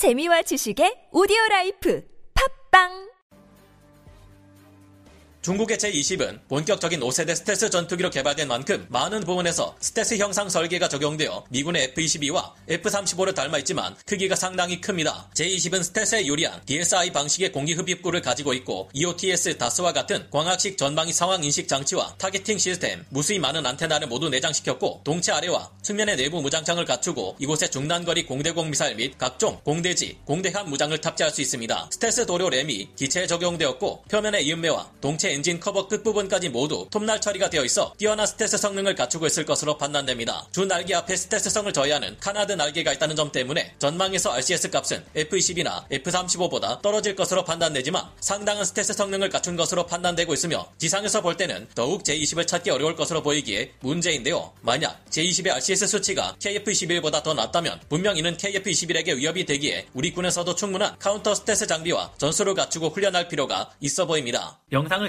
재미와 지식의 오디오 라이프 중국의 J-20은 본격적인 5세대 스텔스 전투기로 개발된 만큼 많은 부분에서 스텔스 형상 설계가 적용되어 미군의 F-22와 F-35를 닮아 있지만 크기가 상당히 큽니다. J-20은 스텔스에 유리한 DSI 방식의 공기 흡입구를 가지고 있고 EOTS DAS와 같은 광학식 전방위 상황 인식 장치와 targeting 시스템, 무수히 많은 안테나를 모두 내장시켰고 동체 아래와 측면의 내부 무장창을 갖추고 이곳에 중단거리 공대공 미사일 및 각종 공대지, 공대함 무장을 탑재할 수 있습니다. 스텔스 도료 RAM이 기체에 적용되었고 표면의 이음매와 동체 엔진 커버 끝부분까지 모두 톱날 처리가 되어 있어 뛰어난 스텔스 성능을 갖추고 있을 것으로 판단됩니다. 주 날개 앞에 스텔스성을 저해하는 canard 날개가 있다는 점 때문에 전방에서 RCS 값은 F-22나 F-35보다 떨어질 것으로 판단되지만 상당한 스텔스 성능을 갖춘 것으로 판단되고 있으며 지상에서 볼 때는 더욱 J-20을 찾기 어려울 것으로 보이기에 문제인데요. 만약 J-20의 RCS 수치가 KF-21보다 더 낮다면 분명 이는 KF-21에게 위협이 되기에 우리 군에서도 충분한 counter stealth 장비와 전술을 갖추고 훈련할 필요가 있어 보입니다. 영상을